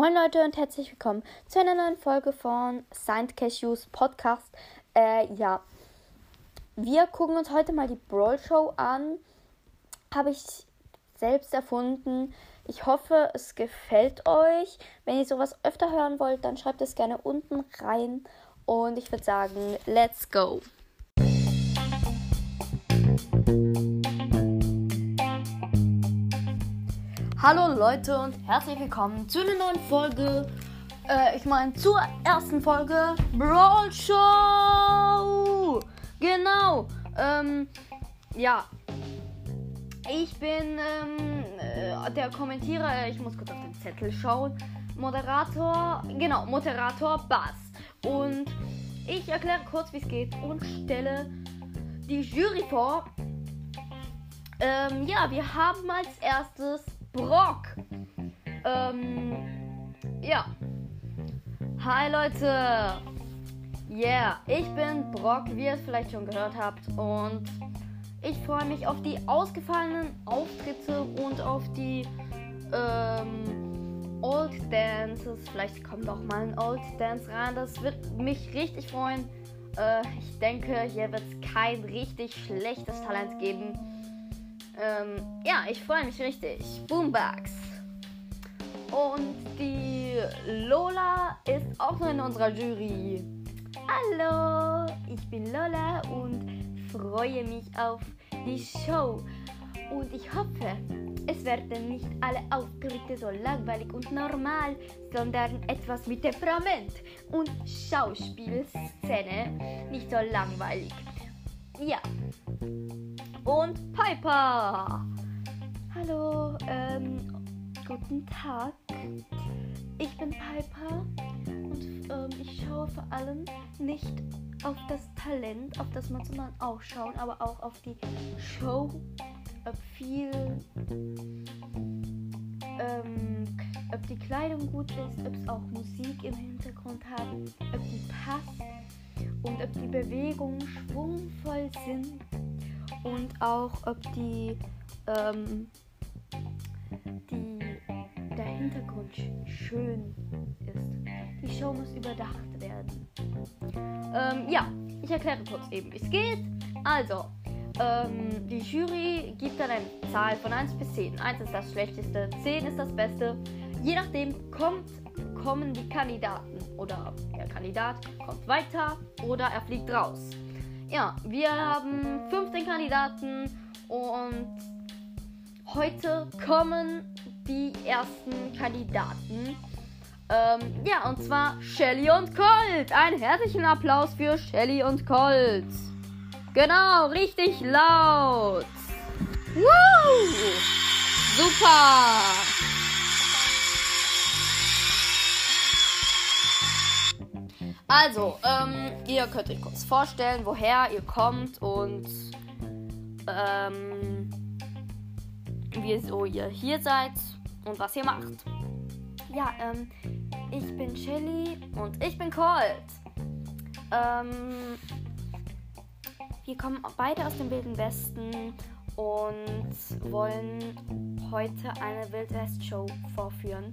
Moin Leute und herzlich willkommen zu einer neuen Folge von Saint Cashews Podcast. Äh, ja, wir gucken uns heute mal die Brawl Show an. Habe ich selbst erfunden. Ich hoffe, es gefällt euch. Wenn ihr sowas öfter hören wollt, dann schreibt es gerne unten rein. Und ich würde sagen, let's go. Hallo Leute und herzlich willkommen zu einer neuen Folge. Äh, ich meine zur ersten Folge Brawl Show. Genau. Ähm, ja. Ich bin ähm, äh, der Kommentierer. Ich muss kurz auf den Zettel schauen. Moderator. Genau, Moderator Bass. Und ich erkläre kurz, wie es geht und stelle die Jury vor. Ähm, ja, wir haben als erstes Brock. Ähm, ja. Hi Leute. Yeah, ich bin Brock, wie ihr es vielleicht schon gehört habt. Und ich freue mich auf die ausgefallenen Auftritte und auf die ähm, Old Dances. Vielleicht kommt auch mal ein Old Dance rein. Das wird mich richtig freuen. Äh, ich denke, hier wird es kein richtig schlechtes Talent geben. Ähm, ja, ich freue mich richtig. Boombox. Und die Lola ist auch noch in unserer Jury. Hallo, ich bin Lola und freue mich auf die Show. Und ich hoffe, es werden nicht alle Auftritte so langweilig und normal, sondern etwas mit Temperament und Schauspielszene nicht so langweilig. Ja, und Piper. Hallo, ähm, guten Tag. Ich bin Piper und ähm, ich schaue vor allem nicht auf das Talent, auf das man auch schauen, aber auch auf die Show, ob viel, ähm, ob die Kleidung gut ist, ob es auch Musik im Hintergrund hat, ob die passt und ob die Bewegungen schwungvoll sind und auch ob die, ähm, die der Hintergrund schön ist. Die Show muss überdacht werden. Ähm, ja, ich erkläre kurz eben, wie es geht. Also, ähm, die Jury gibt dann eine Zahl von 1 bis 10. 1 ist das Schlechteste, 10 ist das Beste. Je nachdem kommt, kommen die Kandidaten oder der Kandidat kommt weiter oder er fliegt raus. Ja, wir haben 15 Kandidaten und heute kommen die ersten Kandidaten. Ähm, ja, und zwar Shelly und Colt. Einen herzlichen Applaus für Shelly und Colt. Genau, richtig laut. Woo! Super! Also, ähm, ihr könnt euch kurz vorstellen, woher ihr kommt und ähm, wieso ihr hier seid und was ihr macht. Ja, ähm, ich bin Shelly und ich bin Colt. Ähm, wir kommen beide aus dem Wilden Westen und wollen heute eine Wildwest-Show vorführen.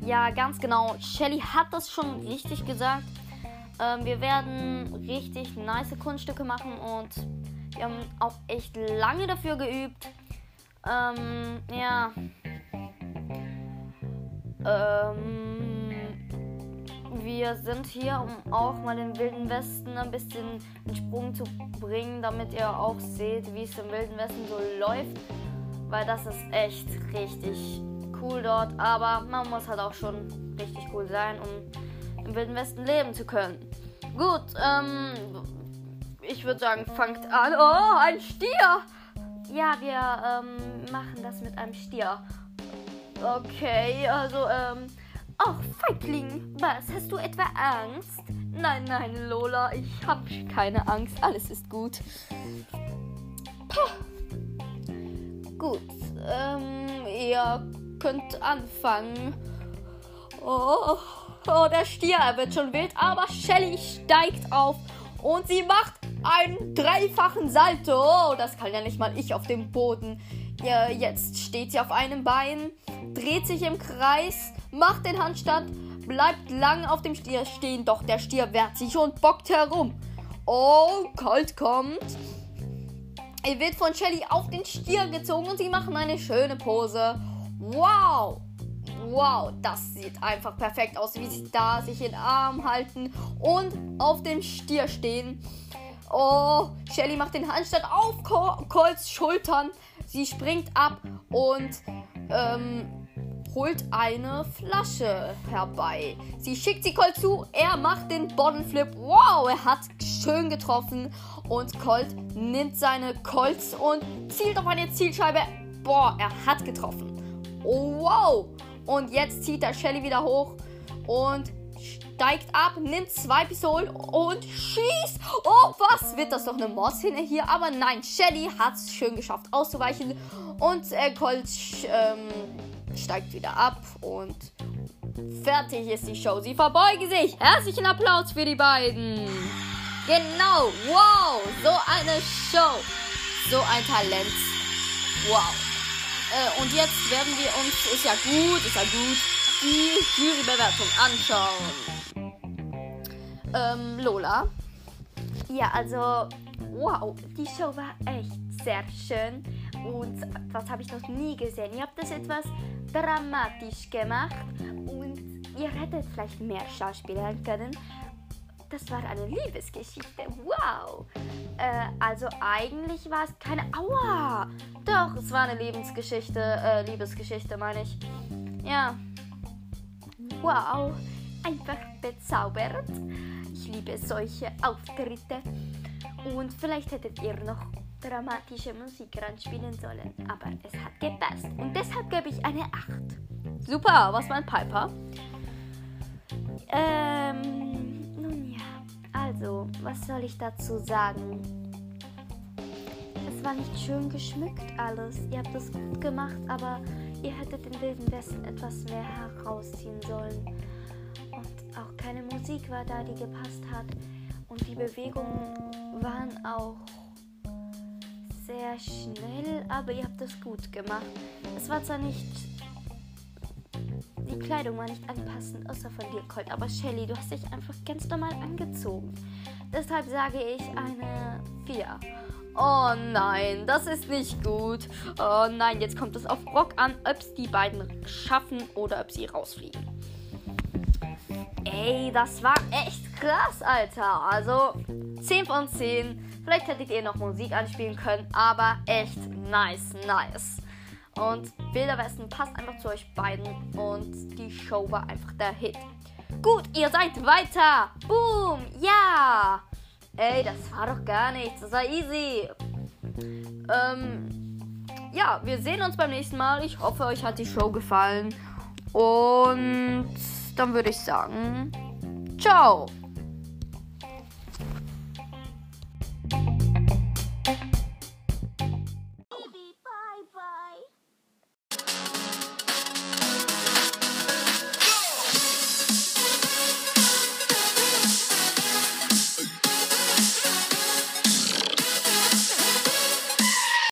Ja, ganz genau. Shelly hat das schon richtig gesagt. Ähm, wir werden richtig nice Kunststücke machen und wir haben auch echt lange dafür geübt. Ähm, ja. Ähm, wir sind hier, um auch mal den Wilden Westen ein bisschen in Sprung zu bringen, damit ihr auch seht, wie es im Wilden Westen so läuft. Weil das ist echt richtig cool dort. Aber man muss halt auch schon richtig cool sein, um im Wilden Westen leben zu können. Gut, ähm, ich würde sagen, fangt an. Oh, ein Stier! Ja, wir ähm, machen das mit einem Stier. Okay, also, ähm, ach, Feigling, was, hast du etwa Angst? Nein, nein, Lola, ich hab keine Angst, alles ist gut. Puh. Gut, ähm, ihr könnt anfangen. Oh. Oh, der Stier, er wird schon wild, aber Shelly steigt auf und sie macht einen dreifachen Salto. Oh, das kann ja nicht mal ich auf dem Boden. Ja, jetzt steht sie auf einem Bein, dreht sich im Kreis macht den Handstand, bleibt lang auf dem Stier stehen, doch der Stier wehrt sich und bockt herum. Oh, Colt kommt. Er wird von Shelly auf den Stier gezogen und sie machen eine schöne Pose. Wow! Wow, das sieht einfach perfekt aus, wie sie da sich in den Arm halten und auf dem Stier stehen. Oh, Shelly macht den Handstand auf Colts Schultern. Sie springt ab und ähm, holt eine Flasche herbei. Sie schickt sie Colt zu. Er macht den Boddenflip. Wow, er hat schön getroffen. Und Colt nimmt seine Colts und zielt auf eine Zielscheibe. Boah, er hat getroffen. Oh, wow. Und jetzt zieht er Shelly wieder hoch und steigt ab, nimmt zwei Pistolen und schießt. Oh, was? Wird das doch eine Mordszene hier? Aber nein, Shelly hat es schön geschafft auszuweichen. Und äh, Colt ähm, steigt wieder ab und fertig ist die Show. Sie verbeugen sich. Herzlichen Applaus für die beiden. Genau, wow, so eine Show. So ein Talent. Wow. Äh, und jetzt werden wir uns, ist ja gut, ist ja gut, die Jurybewertung anschauen. Ähm, Lola. Ja, also, wow, die Show war echt sehr schön und das habe ich noch nie gesehen. Ihr habt das etwas dramatisch gemacht und ihr hättet vielleicht mehr schauspielern können. Das war eine Liebesgeschichte. Wow. Äh, also eigentlich war es keine Aua. Doch, es war eine Lebensgeschichte, äh, Liebesgeschichte meine ich. Ja. Wow. Einfach bezaubert. Ich liebe solche Auftritte. Und vielleicht hättet ihr noch dramatische Musik ranspielen sollen, aber es hat gepasst. Und deshalb gebe ich eine 8. Super, was meint Piper? Ähm, nun ja, also, was soll ich dazu sagen? War nicht schön geschmückt alles. Ihr habt es gut gemacht, aber ihr hättet in Wilden Westen etwas mehr herausziehen sollen. Und auch keine Musik war da, die gepasst hat. Und die Bewegungen waren auch sehr schnell, aber ihr habt das gut gemacht. Es war zwar nicht. Die Kleidung war nicht anpassend, außer von dir, Colt. Aber Shelly, du hast dich einfach ganz normal angezogen. Deshalb sage ich eine 4. Oh nein, das ist nicht gut. Oh nein, jetzt kommt es auf Brock an, ob es die beiden schaffen oder ob sie rausfliegen. Ey, das war echt krass, Alter. Also 10 von 10. Vielleicht hättet ihr noch Musik anspielen können, aber echt nice, nice. Und Wilder Westen passt einfach zu euch beiden und die Show war einfach der Hit. Gut, ihr seid weiter. Boom, ja. Ey, das war doch gar nichts. Das war easy. Ähm, ja, wir sehen uns beim nächsten Mal. Ich hoffe, euch hat die Show gefallen. Und dann würde ich sagen, ciao.